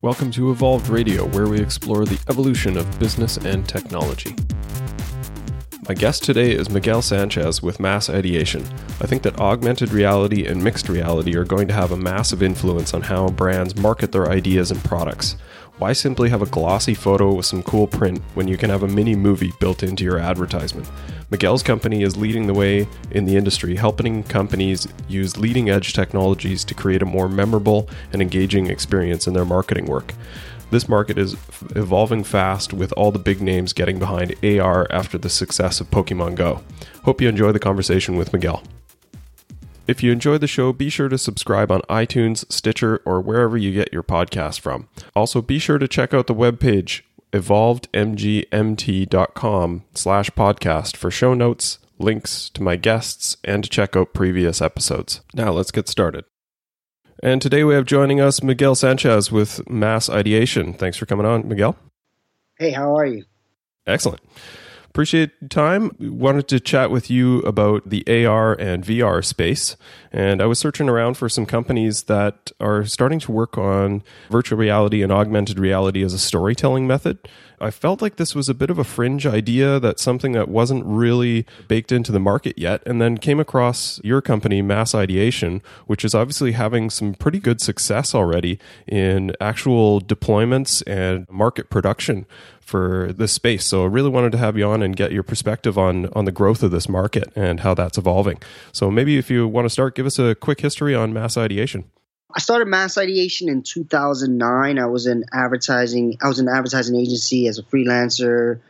Welcome to Evolved Radio, where we explore the evolution of business and technology. My guest today is Miguel Sanchez with Mass Ideation. I think that augmented reality and mixed reality are going to have a massive influence on how brands market their ideas and products. Why simply have a glossy photo with some cool print when you can have a mini movie built into your advertisement? Miguel's company is leading the way in the industry, helping companies use leading edge technologies to create a more memorable and engaging experience in their marketing work. This market is evolving fast with all the big names getting behind AR after the success of Pokemon Go. Hope you enjoy the conversation with Miguel. If you enjoy the show, be sure to subscribe on iTunes, Stitcher, or wherever you get your podcast from. Also, be sure to check out the webpage evolvedmgmt.com slash podcast for show notes, links to my guests, and to check out previous episodes. Now let's get started. And today we have joining us Miguel Sanchez with Mass Ideation. Thanks for coming on, Miguel. Hey, how are you? Excellent appreciate your time. Wanted to chat with you about the AR and VR space. And I was searching around for some companies that are starting to work on virtual reality and augmented reality as a storytelling method. I felt like this was a bit of a fringe idea that something that wasn't really baked into the market yet, and then came across your company, Mass Ideation, which is obviously having some pretty good success already in actual deployments and market production for this space. So I really wanted to have you on and get your perspective on on the growth of this market and how that's evolving. So maybe if you want to start, give us a quick history on mass ideation. I started mass ideation in 2009. I was in advertising. I was an advertising agency as a freelancer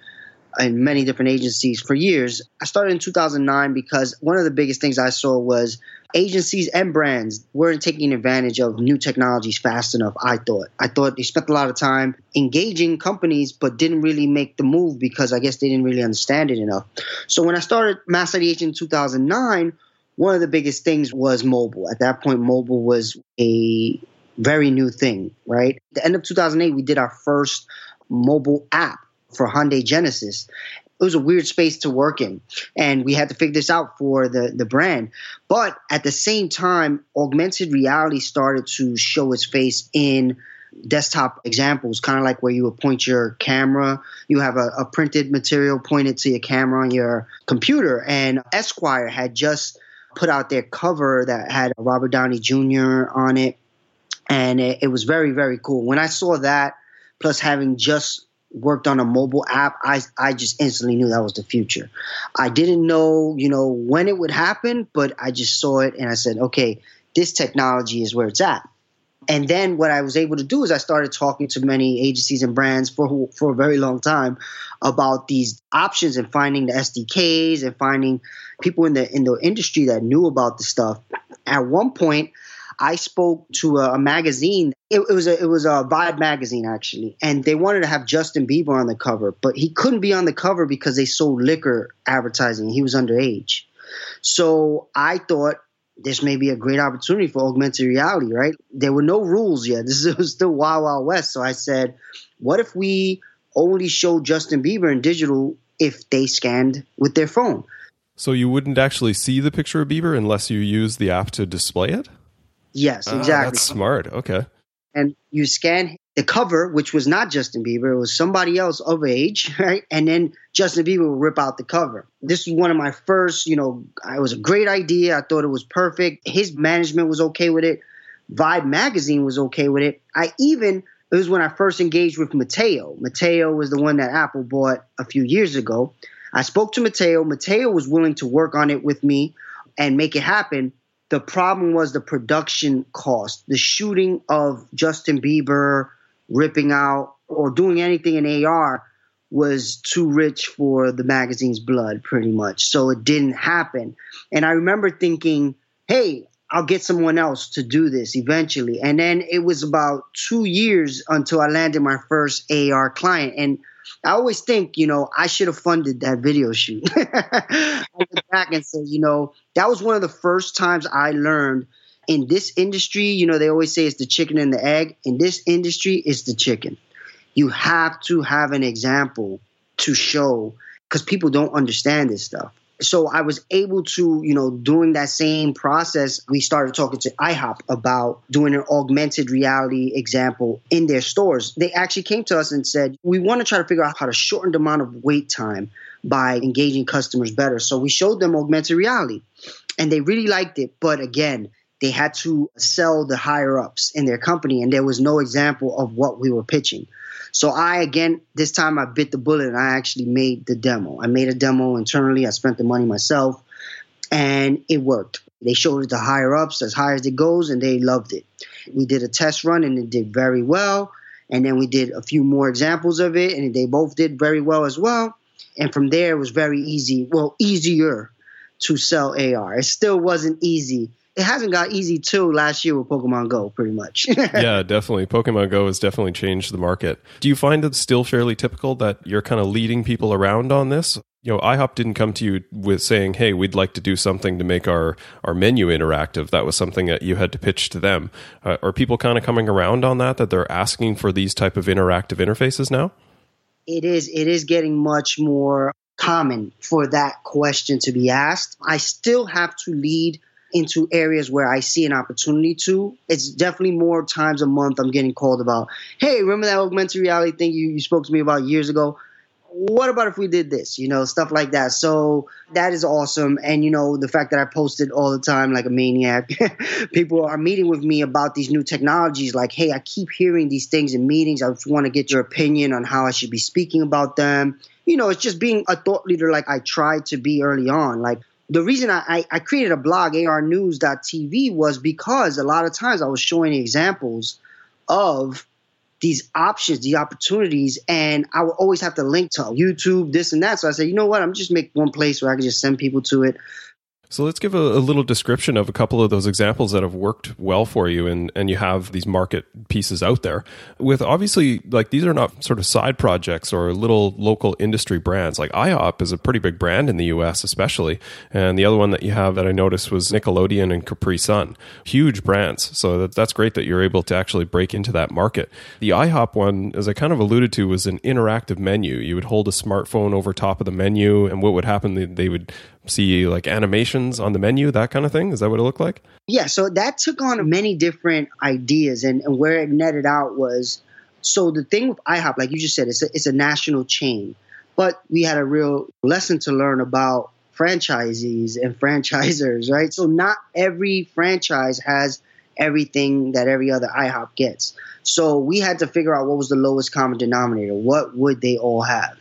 in many different agencies for years. I started in 2009 because one of the biggest things I saw was agencies and brands weren't taking advantage of new technologies fast enough, I thought. I thought they spent a lot of time engaging companies but didn't really make the move because I guess they didn't really understand it enough. So when I started Mass Ideation in 2009, one of the biggest things was mobile. At that point, mobile was a very new thing, right? The end of 2008, we did our first mobile app for Hyundai Genesis. It was a weird space to work in and we had to figure this out for the the brand. But at the same time augmented reality started to show its face in desktop examples kind of like where you would point your camera. You have a, a printed material pointed to your camera on your computer and esquire had just put out their cover that had robert downey jr on it and it, it was very very cool. When i saw that plus having just worked on a mobile app, I I just instantly knew that was the future. I didn't know, you know, when it would happen, but I just saw it and I said, okay, this technology is where it's at. And then what I was able to do is I started talking to many agencies and brands for for a very long time about these options and finding the SDKs and finding people in the in the industry that knew about the stuff. At one point, I spoke to a, a magazine. It, it, was a it was a Vibe magazine actually, and they wanted to have Justin Bieber on the cover, but he couldn't be on the cover because they sold liquor advertising. He was underage, so I thought this may be a great opportunity for augmented reality. Right? There were no rules yet. This was still Wild Wild West. So I said, what if we only show Justin Bieber in digital if they scanned with their phone? So you wouldn't actually see the picture of Bieber unless you use the app to display it? Yes, ah, exactly. that's smart. Okay. And you scan the cover, which was not Justin Bieber, it was somebody else of age, right? And then Justin Bieber will rip out the cover. This was one of my first, you know, it was a great idea. I thought it was perfect. His management was okay with it. Vibe magazine was okay with it. I even it was when I first engaged with Metaio. Metaio was the one that Apple bought a few years ago. I spoke to Metaio. Metaio was willing to work on it with me and make it happen. The problem was the production cost. The shooting of Justin Bieber ripping out or doing anything in AR was too rich for the magazine's blood, pretty much. So it didn't happen. And I remember thinking, hey, I'll get someone else to do this eventually. And then it was about two years until I landed my first AR client. And I always think, you know, I should have funded that video shoot. I look back and say, you know, that was one of the first times I learned in this industry, you know, they always say it's the chicken and the egg. In this industry, it's the chicken. You have to have an example to show because people don't understand this stuff. So I was able to, you know, during that same process, we started talking to IHOP about doing an augmented reality example in their stores. They actually came to us and said, we want to try to figure out how to shorten the amount of wait time by engaging customers better. So we showed them augmented reality and they really liked it. But again, they had to sell the higher ups in their company and there was no example of what we were pitching. So I again this time I bit the bullet and I actually made the demo. I made a demo internally. I spent the money myself, and it worked. They showed it to higher ups as high as it goes, and they loved it. We did a test run and it did very well. And then we did a few more examples of it, and they both did very well as well. And from there, it was very easy, well, easier to sell AR. It still wasn't easy it hasn't got easy too last year with Pokemon Go, pretty much. yeah, definitely. Pokemon Go has definitely changed the market. Do you find it still fairly typical that you're kind of leading people around on this? You know, IHOP didn't come to you with saying, "Hey, we'd like to do something to make our our menu interactive." That was something that you had to pitch to them. Uh, are people kind of coming around on that? That they're asking for these type of interactive interfaces now? It is. It is getting much more common for that question to be asked. I still have to lead into areas where I see an opportunity to. It's definitely more times a month I'm getting called about, hey, remember that augmented reality thing you, you spoke to me about years ago? What about if we did this? You know, stuff like that. So that is awesome. And, you know, the fact that I posted all the time like a maniac, people are meeting with me about these new technologies. Like, hey, I keep hearing these things in meetings. I want to get your opinion on how I should be speaking about them you know, it's just being a thought leader like I tried to be early on. Like the reason I, I created a blog, arnews.tv, was because a lot of times I was showing examples of these options, the opportunities, and I would always have to link to YouTube, this and that. So I said, you know what? I'm just make one place where I can just send people to it. So let's give a, a, little description of a couple of those examples that have worked well for you, and and you have these market pieces out there. With obviously, like these are not sort of side projects or little local industry brands. Like IHOP is a pretty big brand in the U.S., especially, and the other one that you have that I noticed was Nickelodeon and Capri Sun, huge brands. So that, that's great that you're able to actually break into that market. The IHOP one, as I kind of alluded to, was an interactive menu. You would hold a smartphone over top of the menu, and what would happen? They would see like animations on the menu, that kind of thing? Is that what it looked like? Yeah, so that took on many different ideas, and, and where it netted out was so the thing with IHOP, like you just said, it's a, it's a national chain, but we had a real lesson to learn about franchisees and franchisers, right? So not every franchise has everything that every other IHOP gets. So we had to figure out what was the lowest common denominator. What would they all have?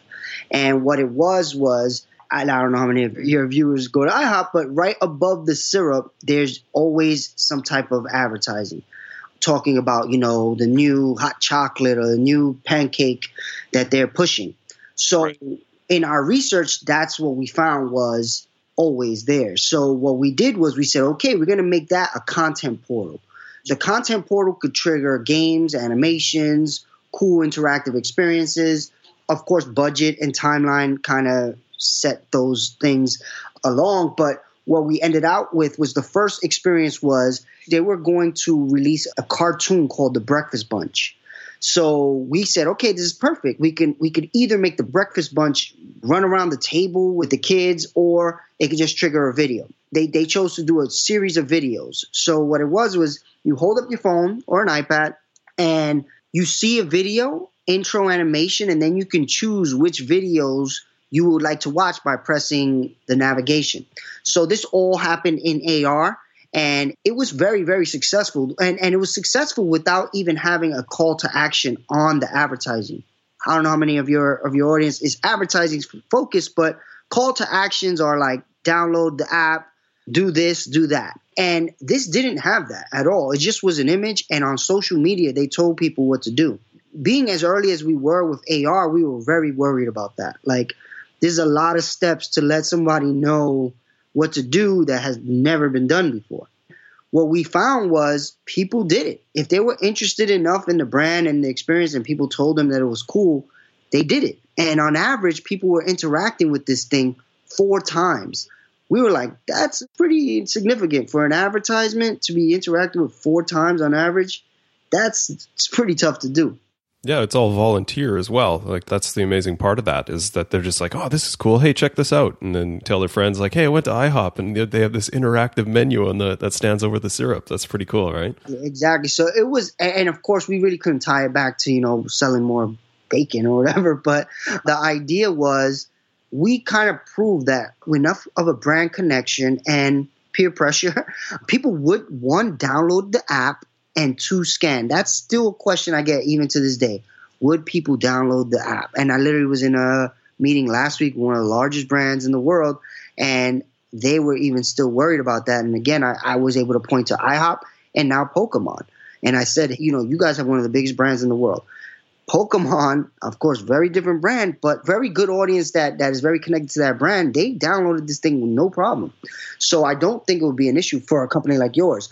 And what it was was I don't know how many of your viewers go to IHOP, but right above the syrup, there's always some type of advertising talking about, you know, the new hot chocolate or the new pancake that they're pushing. So right. in our research, that's what we found was always there. So what we did was we said, okay, we're going to make that a content portal. The content portal could trigger games, animations, cool interactive experiences. Of course, budget and timeline kind of set those things along. But what we ended out with was the first experience was they were going to release a cartoon called the Breakfast Bunch. So we said, okay, this is perfect. We can we could either make the breakfast bunch run around the table with the kids, or it could just trigger a video. They they chose to do a series of videos. So what it was was you hold up your phone or an iPad and you see a video intro animation, and then you can choose which videos you would like to watch by pressing the navigation. So this all happened in AR and it was very very successful and, and it was successful without even having a call to action on the advertising. I don't know how many of your of your audience is advertising focused, but call to actions are like download the app, do this, do that. And this didn't have that at all. It just was an image and on social media they told people what to do. Being as early as we were with AR, we were very worried about that. Like there's a lot of steps to let somebody know what to do that has never been done before. What we found was people did it. If they were interested enough in the brand and the experience and people told them that it was cool, they did it. And on average, people were interacting with this thing four times. We were like, that's pretty significant for an advertisement to be interacting with four times on average. That's pretty tough to do. Yeah, it's all volunteer as well. Like that's the amazing part of that is that they're just like, "Oh, this is cool. Hey, check this out," and then tell their friends like, "Hey, I went to IHOP and they have this interactive menu on the that stands over the syrup." That's pretty cool, right? Exactly. So it was, and of course, we really couldn't tie it back to you know selling more bacon or whatever. But the idea was we kind of proved that enough of a brand connection and peer pressure, people would one download the app and to scan. That's still a question I get even to this day. Would people download the app? And I literally was in a meeting last week, one of the largest brands in the world, and they were even still worried about that. And again, I, I was able to point to IHOP and now Pokemon. And I said, you know, you guys have one of the biggest brands in the world. Pokemon, of course, very different brand, but very good audience that that is very connected to that brand. They downloaded this thing with no problem. So I don't think it would be an issue for a company like yours.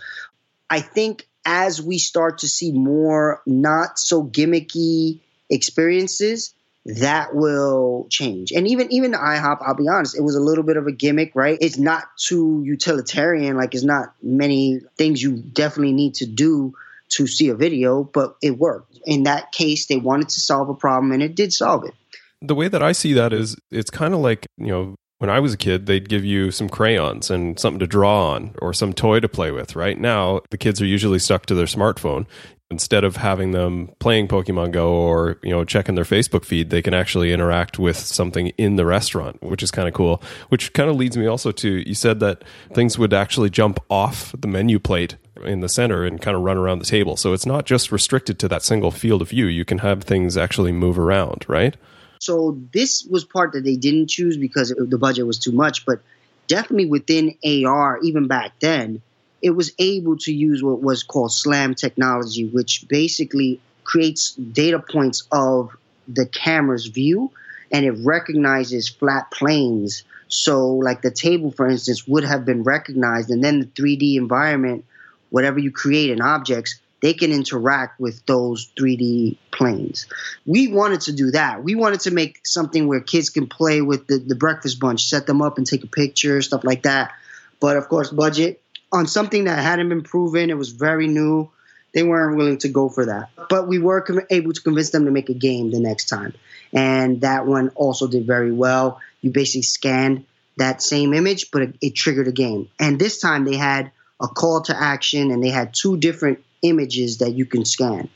I think as we start to see more not so gimmicky experiences, that will change. And even even the IHOP, I'll be honest, it was a little bit of a gimmick, right? It's not too utilitarian, like it's not many things you definitely need to do to see a video, but it worked. In that case, they wanted to solve a problem and it did solve it. The way that I see that is it's kind of like, you know, when I was a kid, they'd give you some crayons and something to draw on or some toy to play with. Right now, the kids are usually stuck to their smartphone. Instead of having them playing Pokemon Go or you know checking their Facebook feed, they can actually interact with something in the restaurant, which is kind of cool. Which kind of leads me also to you said that things would actually jump off the menu plate in the center and kind of run around the table. So it's not just restricted to that single field of view. You can have things actually move around, right? So this was part that they didn't choose because it, the budget was too much, but definitely within AR, even back then, it was able to use what was called SLAM technology, which basically creates data points of the camera's view and it recognizes flat planes. So, like the table, for instance, would have been recognized, and then the 3D environment, whatever you create in objects, they can interact with those 3D planes. We wanted to do that. We wanted to make something where kids can play with the, the breakfast bunch, set them up and take a picture, stuff like that. But of course, budget on something that hadn't been proven, it was very new. They weren't willing to go for that. But we were com- able to convince them to make a game the next time. And that one also did very well. You basically scanned that same image, but it, it triggered a game. And this time they had a call to action and they had two different images that you can scan.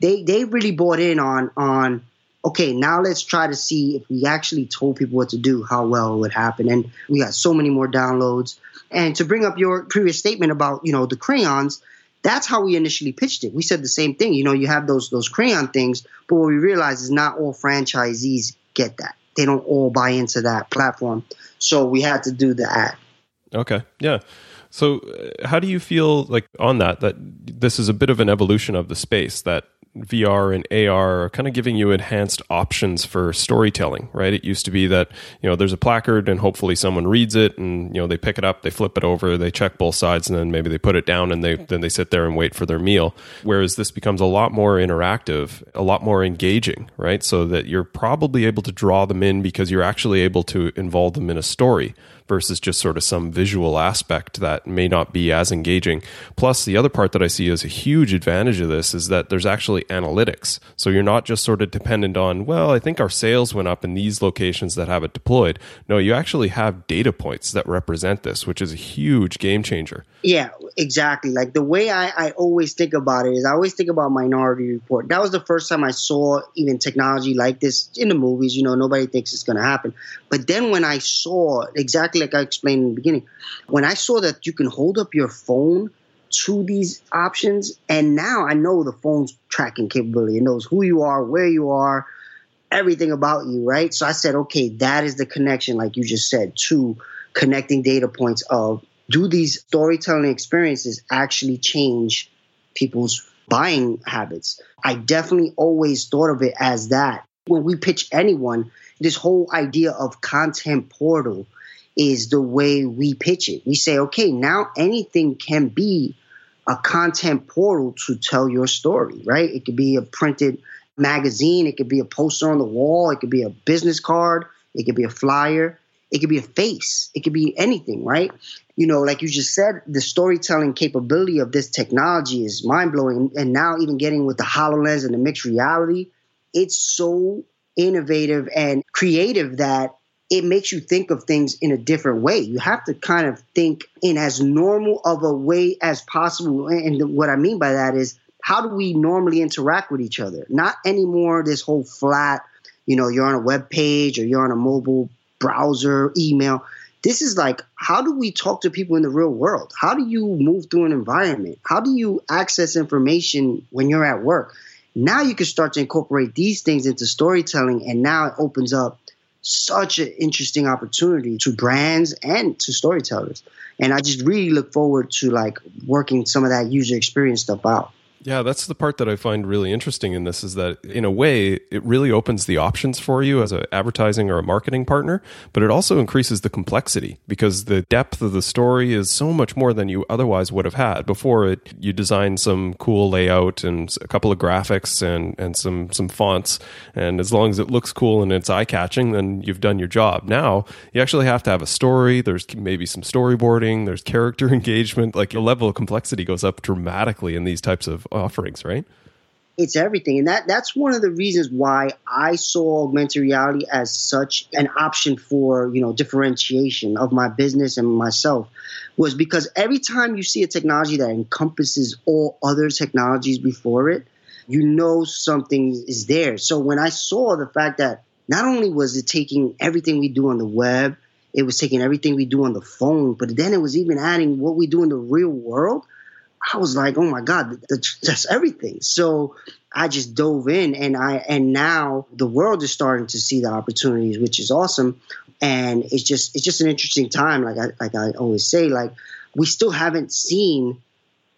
They they really bought in on on okay, now let's try to see if we actually told people what to do, how well it would happen. And we got so many more downloads. And to bring up your previous statement about, you know, the crayons, that's how we initially pitched it. We said the same thing. You know, you have those those crayon things, but what we realized is not all franchisees get that. They don't all buy into that platform. So we had to do the ad. Okay. Yeah. So, uh, how do you feel like on that? That this is a bit of an evolution of the space that VR and AR are kind of giving you enhanced options for storytelling, right? It used to be that, you know, there's a placard and hopefully someone reads it and, you know, they pick it up, they flip it over, they check both sides and then maybe they put it down and they then they sit there and wait for their meal. Whereas this becomes a lot more interactive, a lot more engaging, right? So that you're probably able to draw them in because you're actually able to involve them in a story versus just sort of some visual aspect that may not be as engaging. Plus, the other part that I see as a huge advantage of this is that there's actually analytics. So you're not just sort of dependent on, well, I think our sales went up in these locations that have it deployed. No, you actually have data points that represent this, which is a huge game changer. Yeah, exactly. Like the way I, I always think about it is I always think about Minority Report. That was the first time I saw even technology like this in the movies. You know, nobody thinks it's going to happen. But then when I saw exactly like I explained in the beginning. When I saw that you can hold up your phone to these options, and now I know the phone's tracking capability. It knows who you are, where you are, everything about you, right? So I said, okay, that is the connection, like you just said, to connecting data points of do these storytelling experiences actually change people's buying habits? I definitely always thought of it as that. When we pitch anyone, this whole idea of content portal is the way we pitch it. We say, okay, now anything can be a content portal to tell your story, right? It could be a printed magazine, it could be a poster on the wall, it could be a business card, it could be a flyer, it could be a face, it could be anything, right? You know, like you just said, the storytelling capability of this technology is mind blowing. And now, even getting with the HoloLens and the mixed reality, it's so innovative and creative that it makes you think of things in a different way. You have to kind of think in as normal of a way as possible. And what I mean by that is how do we normally interact with each other? Not anymore this whole flat, you know, you're on a web page or you're on a mobile browser, email. This is like, how do we talk to people in the real world? How do you move through an environment? How do you access information when you're at work? Now you can start to incorporate these things into storytelling, and now it opens up such an interesting opportunity to brands and to storytellers. And I just really look forward to like working some of that user experience stuff out. Yeah, that's the part that I find really interesting in this is that in a way it really opens the options for you as an advertising or a marketing partner, but it also increases the complexity because the depth of the story is so much more than you otherwise would have had. Before it you design some cool layout and a couple of graphics and and some some fonts and as long as it looks cool and it's eye-catching then you've done your job. Now, you actually have to have a story, there's maybe some storyboarding, there's character engagement, like the level of complexity goes up dramatically in these types of offerings, right? It's everything. And that that's one of the reasons why I saw augmented reality as such an option for, you know, differentiation of my business and myself was because every time you see a technology that encompasses all other technologies before it, you know something is there. So when I saw the fact that not only was it taking everything we do on the web, it was taking everything we do on the phone, but then it was even adding what we do in the real world. I was like, oh my God, that's, everything. So I just dove in and I and now the world is starting to see the opportunities, which is awesome. And it's just it's just an interesting time. Like I like I always say, like we still haven't seen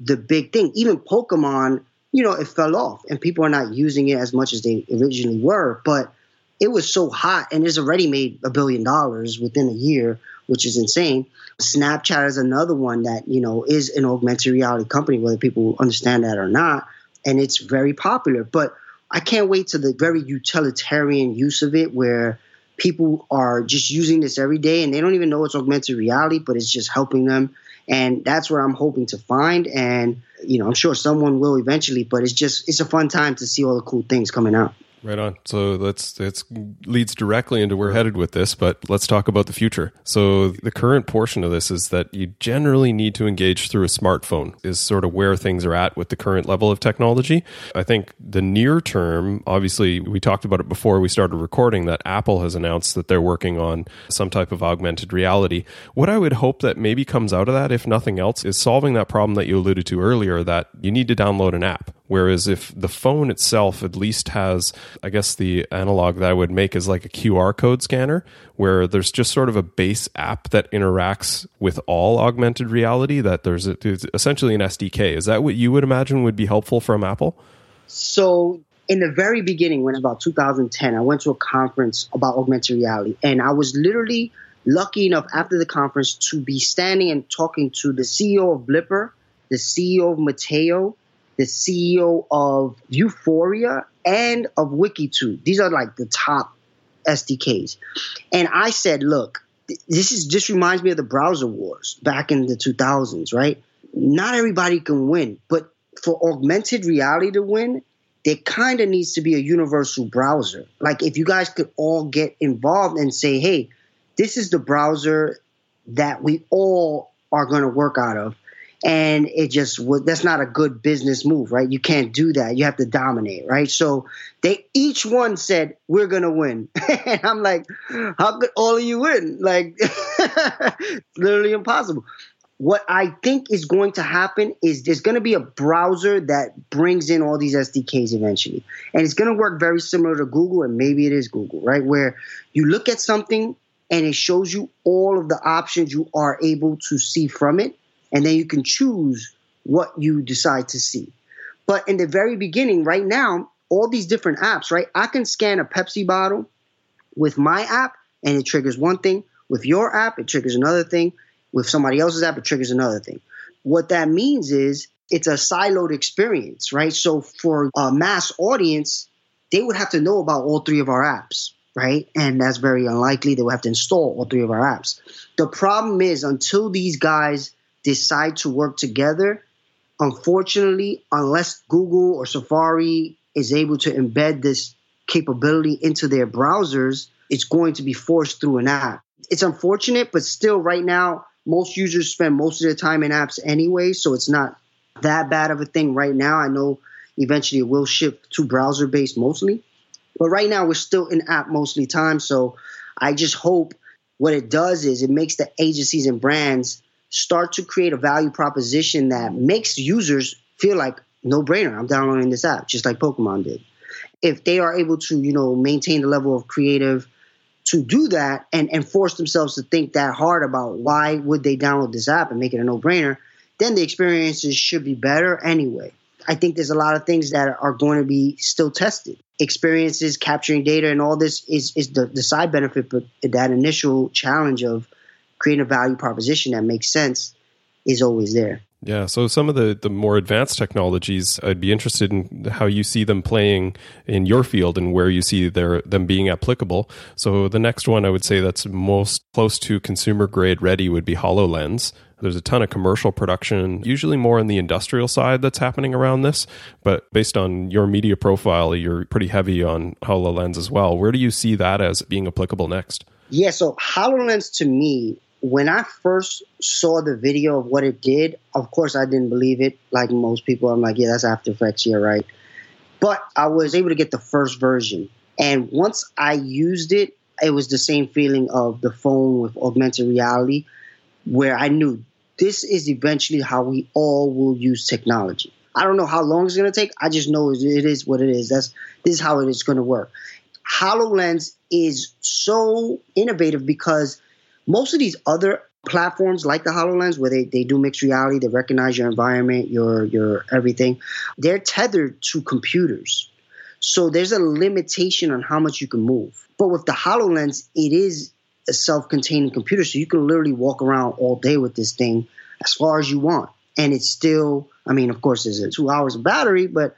the big thing. Even Pokemon, you know, it fell off and people are not using it as much as they originally were. But it was so hot and it's already made a billion dollars within a year, which is insane. Snapchat is another one that, you know, is an augmented reality company, whether people understand that or not. And it's very popular. But I can't wait to the very utilitarian use of it where people are just using this every day and they don't even know it's augmented reality, but it's just helping them. And that's where I'm hoping to find. And, you know, I'm sure someone will eventually, but it's just, it's a fun time to see all the cool things coming out. Right on. So that's that's leads directly into where we're headed with this, but let's talk about the future. So the current portion of this is that you generally need to engage through a smartphone is sort of where things are at with the current level of technology. I think the near term, obviously we talked about it before we started recording that Apple has announced that they're working on some type of augmented reality. What I would hope that maybe comes out of that if nothing else is solving that problem that you alluded to earlier that you need to download an app. Whereas if the phone itself at least has, I guess the analog that I would make is like a QR code scanner, where there's just sort of a base app that interacts with all augmented reality, that there's, a, essentially an SDK. Is that what you would imagine would be helpful from Apple? So in the very beginning, when about 2010, I went to a conference about augmented reality, and I was literally lucky enough after the conference to be standing and talking to the CEO of Blippar, the CEO of Metaio, the CEO of Euphoria and of Wikitude. These are like the top SDKs. And I said, look, this is just reminds me of the browser wars back in the 2000s, right? Not everybody can win, but for augmented reality to win, there kind of needs to be a universal browser. Like if you guys could all get involved and say, hey, this is the browser that we all are going to work out of and it just would that's not a good business move right? You can't do that. You have to dominate right? So they each one said we're gonna win. And i'm like how could all of you win? Like literally impossible. What i think is going to happen is there's going to be a browser that brings in all these sdks eventually. And it's going to work very similar to google and maybe it is google right? Where you look at something and it shows you all of the options you are able to see from it and then you can choose what you decide to see. But in the very beginning, right now, all these different apps, right? I can scan a Pepsi bottle with my app and it triggers one thing. With your app, it triggers another thing. With somebody else's app, it triggers another thing. What that means is it's a siloed experience, right? So for a mass audience, they would have to know about all three of our apps, right? And that's very unlikely. They would have to install all three of our apps. The problem is until these guys decide to work together, unfortunately, unless Google or Safari is able to embed this capability into their browsers, it's going to be forced through an app. It's unfortunate, but still, right now, most users spend most of their time in apps anyway, so it's not that bad of a thing right now. I know eventually it will shift to browser based mostly, but right now we're still in app mostly time. So I just hope what it does is it makes the agencies and brands start to create a value proposition that makes users feel like no brainer. I'm downloading this app, just like Pokemon did. If they are able to, you know, maintain the level of creative to do that and, and force themselves to think that hard about why would they download this app and make it a no brainer, then the experiences should be better anyway. I think there's a lot of things that are going to be still tested. Experiences, capturing data, and all this is, is the, the side benefit, but that initial challenge of creating a value proposition that makes sense is always there. Yeah, so some of the, the more advanced technologies, I'd be interested in how you see them playing in your field and where you see their them being applicable. So the next one I would say that's most close to consumer grade ready would be HoloLens. There's a ton of commercial production, usually more on the industrial side that's happening around this. But based on your media profile, you're pretty heavy on HoloLens as well. Where do you see that as being applicable next? Yeah, so HoloLens to me when I first saw the video of what it did, of course I didn't believe it. Like most people, I'm like, yeah, that's After Effects, yeah, right. But I was able to get the first version, and once I used it, it was the same feeling of the phone with augmented reality, where I knew this is eventually how we all will use technology. I don't know how long it's going to take. I just know it is what it is. That's this is how it is going to work. HoloLens is so innovative because most of these other platforms like the HoloLens, where they, they do mixed reality, they recognize your environment, your your everything, they're tethered to computers. So there's a limitation on how much you can move. But with the HoloLens, it is a self-contained computer, so you can literally walk around all day with this thing as far as you want. And it's still, I mean, of course, there's a two hours of battery, but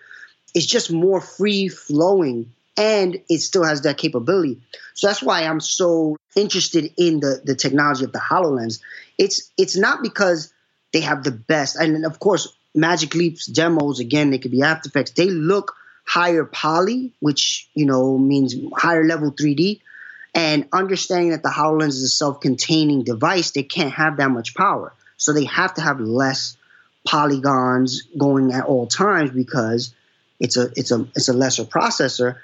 it's just more free flowing and it still has that capability. So that's why I'm so interested in the the technology of the Hololens. It's it's not because they have the best, and of course, Magic Leap's demos again, they could be After Effects. They look higher poly, which you know means higher level 3D. And understanding that the HoloLens is a self-containing device, they can't have that much power. So they have to have less polygons going at all times because it's a it's a it's a lesser processor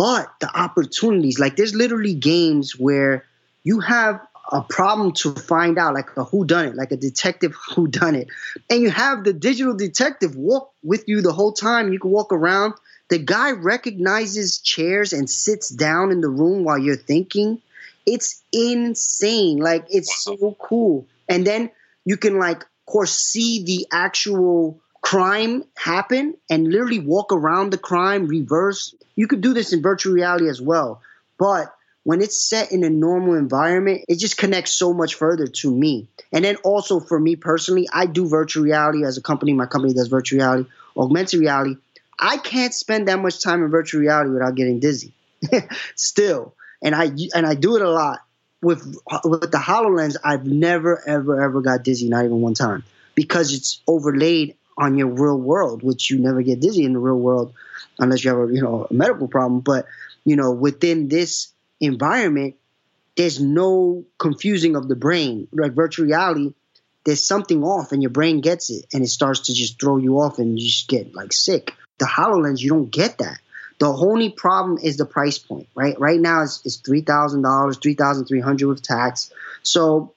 but the opportunities, like there's literally games where you have a problem to find out, like a who done it, like a detective who done it, and you have the digital detective walk with you the whole time. You can walk around. The guy recognizes chairs and sits down in the room while you're thinking. It's insane. Like it's so cool. And then you can like, of course, see the actual crime happen and literally walk around the crime, reverse. You could do this in virtual reality as well. But when it's set in a normal environment, it just connects so much further to me. And then also for me personally, I do virtual reality as a company. My company does virtual reality, augmented reality. I can't spend that much time in virtual reality without getting dizzy. Still, and I and I do it a lot with with the Hololens. I've never ever ever got dizzy, not even one time, because it's overlaid on your real world, which you never get dizzy in the real world unless you have a you know a medical problem. But you know within this environment, there's no confusing of the brain. Like virtual reality, there's something off and your brain gets it and it starts to just throw you off and you just get like sick. The HoloLens, you don't get that. The only problem is the price point, right? Right now it's, it's $3,000, 3,300 with tax. So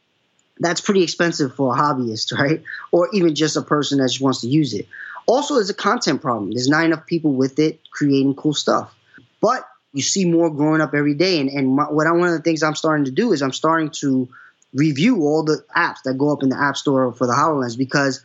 that's pretty expensive for a hobbyist, right? Or even just a person that just wants to use it. Also, there's a content problem. There's not enough people with it creating cool stuff. But you see more growing up every day. And, and my, what I, one of the things I'm starting to do is I'm starting to review all the apps that go up in the App Store for the HoloLens because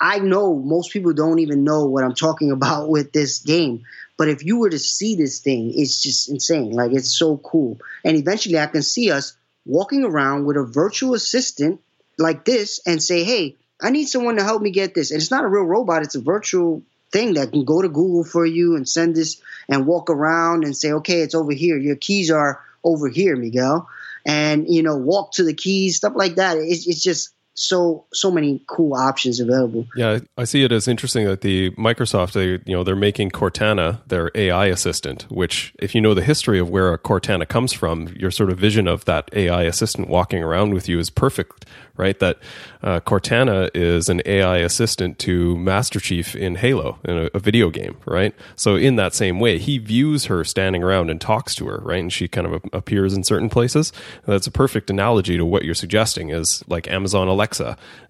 I know most people don't even know what I'm talking about with this game. But if you were to see this thing, it's just insane. Like, it's so cool. And eventually, I can see us walking around with a virtual assistant like this and say, hey, I need someone to help me get this. And it's not a real robot, it's a virtual thing that can go to Google for you and send this and walk around and say, okay, it's over here. Your keys are over here, Miguel. And, you know, walk to the keys, stuff like that. It's, it's just so so many cool options available. Yeah, I see it as interesting that the Microsoft they you know they're making Cortana their AI assistant, which if you know the history of where a Cortana comes from, your sort of vision of that AI assistant walking around with you is perfect, right? That uh, Cortana is an AI assistant to Master Chief in Halo, in a, a, video game, right? So in that same way, he views her standing around and talks to her, right? And she kind of appears in certain places. That's a perfect analogy to what you're suggesting is like Amazon Alexa.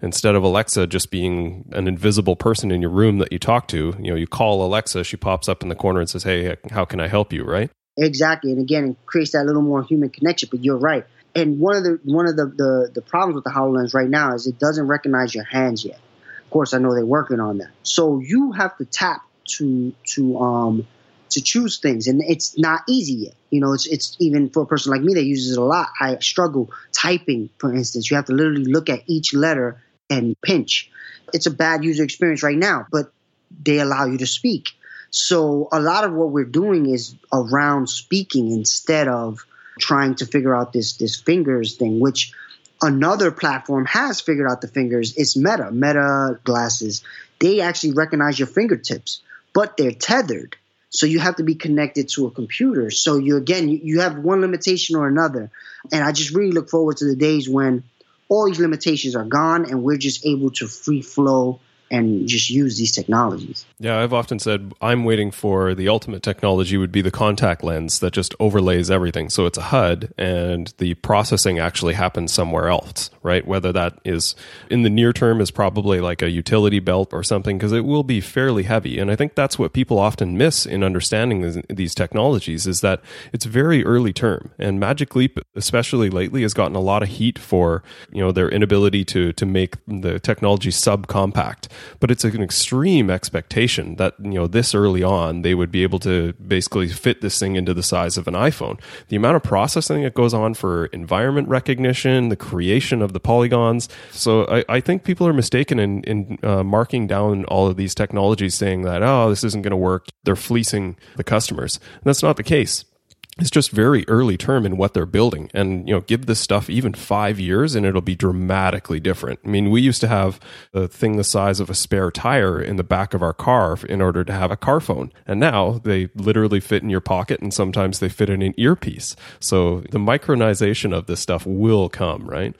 Instead of Alexa just being an invisible person in your room that you talk to, you know, you call Alexa, she pops up in the corner and says, "Hey, how can I help you?" Right? Exactly. And again, it creates that little more human connection. But you're right and one of the one of the, the, the problems with the Hololens right now is it doesn't recognize your hands yet. Of course, I know they're working on that. So you have to tap to to um to choose things, and it's not easy yet. You know, it's it's even for a person like me that uses it a lot. I struggle typing, for instance. You have to literally look at each letter and pinch. It's a bad user experience right now, but they allow you to speak. So a lot of what we're doing is around speaking instead of trying to figure out this this fingers thing, which another platform has figured out the fingers. It's Meta, Meta glasses. They actually recognize your fingertips, but they're tethered. So you have to be connected to a computer. So you again, you, have one limitation or another. And I just really look forward to the days when all these limitations are gone and we're just able to free flow and just use these technologies. Yeah, I've often said I'm waiting for the ultimate technology would be the contact lens that just overlays everything. So it's a HUD and the processing actually happens somewhere else, right? Whether that is in the near term is probably like a utility belt or something because it will be fairly heavy. And I think that's what people often miss in understanding these technologies is that it's very early term and Magic Leap especially lately has gotten a lot of heat for, you know, their inability to to make the technology subcompact but it's an extreme expectation that you know this early on they would be able to basically fit this thing into the size of an iPhone. The amount of processing that goes on for environment recognition, the creation of the polygons. So I, I think people are mistaken in, in uh, marking down all of these technologies, saying that oh this isn't going to work. They're fleecing the customers. And that's not the case it's just very early term in what they're building. And you know give this stuff even five years and it'll be dramatically different. I mean we used to have a thing the size of a spare tire in the back of our car in order to have a car phone. And now they literally fit in your pocket and sometimes they fit in an earpiece. So the micronization of this stuff will come right?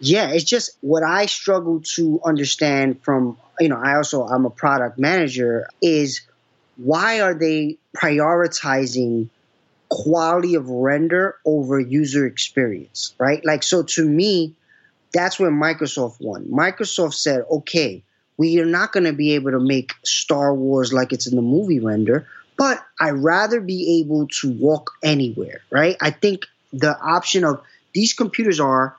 Yeah it's just what i struggle to understand from you know i also i'm a product manager is why are they prioritizing quality of render over user experience, right? Like, so to me, that's where Microsoft won. Microsoft said, okay, we are not going to be able to make Star Wars like it's in the movie render, but I'd rather be able to walk anywhere, right? I think the option of these computers are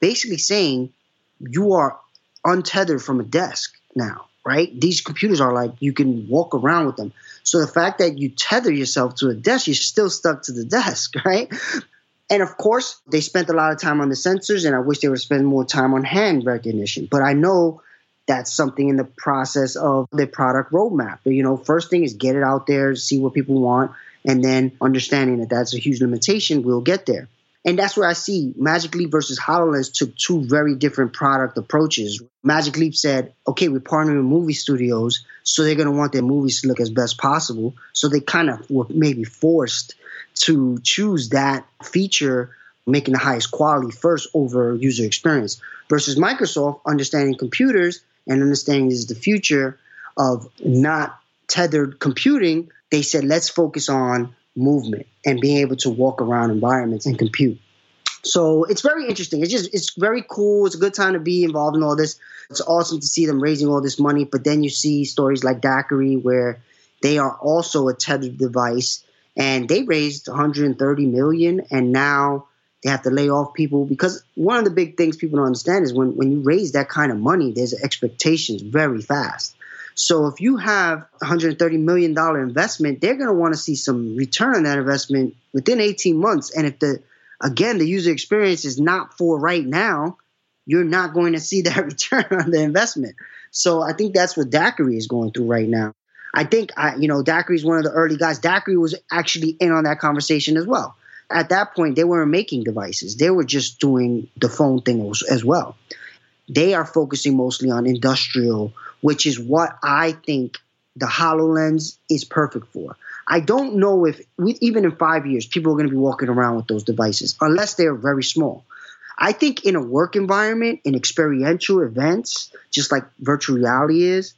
basically saying you are untethered from a desk now, right? These computers are like you can walk around with them. So the fact that you tether yourself to a desk, you're still stuck to the desk, right? And of course, they spent a lot of time on the sensors, and I wish they would spend more time on hand recognition. But I know that's something in the process of the product roadmap. But, you know, first thing is get it out there, see what people want, and then understanding that that's a huge limitation, we'll get there. And that's where I see Magic Leap versus HoloLens took two very different product approaches. Magic Leap said, okay, we're partnering with movie studios, so they're going to want their movies to look as best possible. So they kind of were maybe forced to choose that feature, making the highest quality first over user experience. Versus Microsoft, understanding computers and understanding is the future of not tethered computing, they said, let's focus on movement and being able to walk around environments and compute. So it's very interesting. It's just it's very cool. It's a good time to be involved in all this. It's awesome to see them raising all this money. But then you see stories like DAQRI where they are also a tethered device and they raised 130 million and now they have to lay off people because one of the big things people don't understand is when, when you raise that kind of money, there's expectations very fast. So if you have $130 million investment, they're going to want to see some return on that investment within 18 months. And if the, again, the user experience is not for right now, you're not going to see that return on the investment. So I think that's what DAQRI is going through right now. I think, I, you know, DAQRI is one of the early guys. DAQRI was actually in on that conversation as well. At that point, they weren't making devices. They were just doing the phone thing as well. they are focusing mostly on industrial, which is what I think the HoloLens is perfect for. I don't know if, even in five years, people are going to be walking around with those devices unless they're very small. I think in a work environment, in experiential events, just like virtual reality is,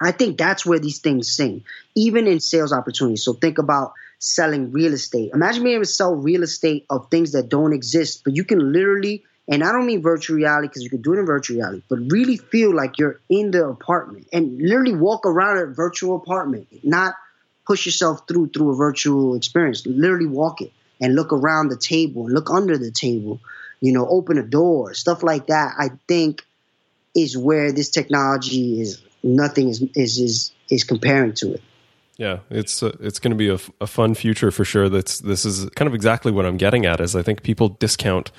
I think that's where these things sing, even in sales opportunities. So think about selling real estate. Imagine being able to sell real estate of things that don't exist, but you can literally, and I don't mean virtual reality because you can do it in virtual reality, but really feel like you're in the apartment and literally walk around a virtual apartment, not push yourself through through a virtual experience. Literally walk it and look around the table and look under the table you know, open a door, stuff like that. I think is where this technology is. Nothing is is is, is comparing to it. Yeah, it's uh, it's going to be a, a fun future for sure. That's this is kind of exactly what I'm getting at. Is I think people discount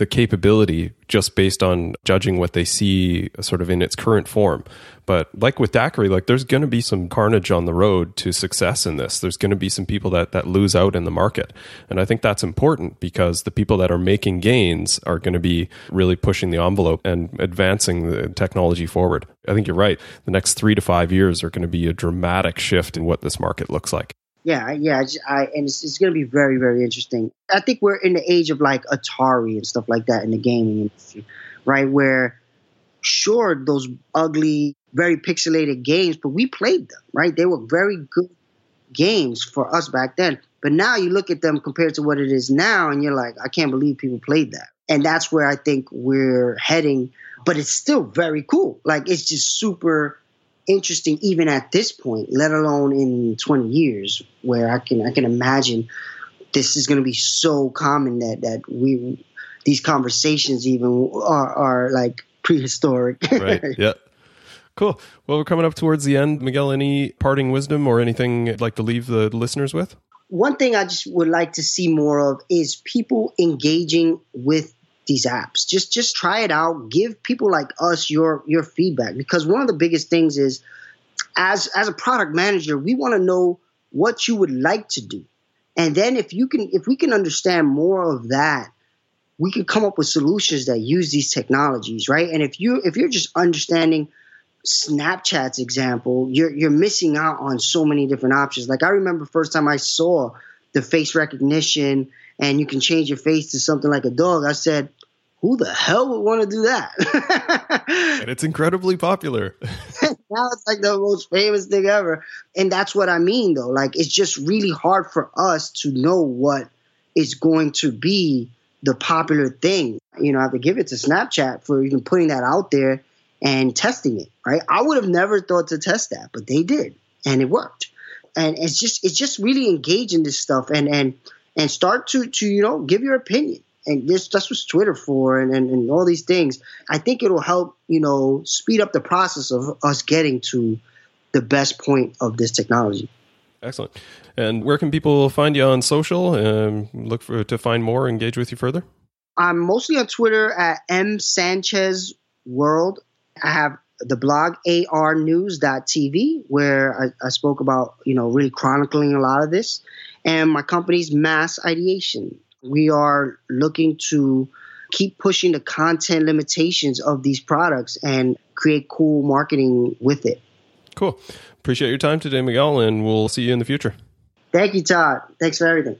the capability just based on judging what they see sort of in its current form. But like with DAQRI, like there's going to be some carnage on the road to success in this. There's going to be some people that, that lose out in the market. And I think that's important because the people that are making gains are going to be really pushing the envelope and advancing the technology forward. I think you're right. The next three to five years are going to be a dramatic shift in what this market looks like. Yeah, yeah, I, and it's, it's going to be very, very interesting. I think we're in the age of like Atari and stuff like that in the gaming industry, right? Where, sure, those ugly, very pixelated games, but we played them, right? They were very good games for us back then. But now you look at them compared to what it is now, and you're like, I can't believe people played that. And that's where I think we're heading. But it's still very cool. Like, it's just super interesting even at this point, let alone in 20 years, where I can I can imagine this is going to be so common that that we these conversations even are, are like prehistoric. right. Yeah. Cool. Well, we're coming up towards the end. Miguel, any parting wisdom or anything you'd like to leave the listeners with? One thing I just would like to see more of is people engaging with these apps. Just just try it out. Give people like us your your feedback because one of the biggest things is as as a product manager, we want to know what you would like to do. And then if you can if we can understand more of that, we can come up with solutions that use these technologies, right? And if you if you're just understanding Snapchat's example, you're you're missing out on so many different options. Like I remember first time I saw the face recognition and you can change your face to something like a dog, I said, who the hell would want to do that? and it's incredibly popular. now it's like the most famous thing ever. And that's what I mean, though. Like, it's just really hard for us to know what is going to be the popular thing. You know, I have to give it to Snapchat for even putting that out there and testing it, right? I would have never thought to test that, but they did, and it worked. And it's just it's just really engage in this stuff and and and start to to you know give your opinion and this that's what's Twitter for and, and, and all these things. I think it'll help, you know, speed up the process of us getting to the best point of this technology. Excellent. And where can people find you on social and look for to find more, engage with you further? I'm mostly on Twitter at M Sanchez World. I have the blog arnews.tv where I, I spoke about, you know, really chronicling a lot of this. And my company's Mass Ideation we are looking to keep pushing the content limitations of these products and create cool marketing with it. Cool. Appreciate your time today, Miguel, and we'll see you in the future. Thank you, Todd. Thanks for everything.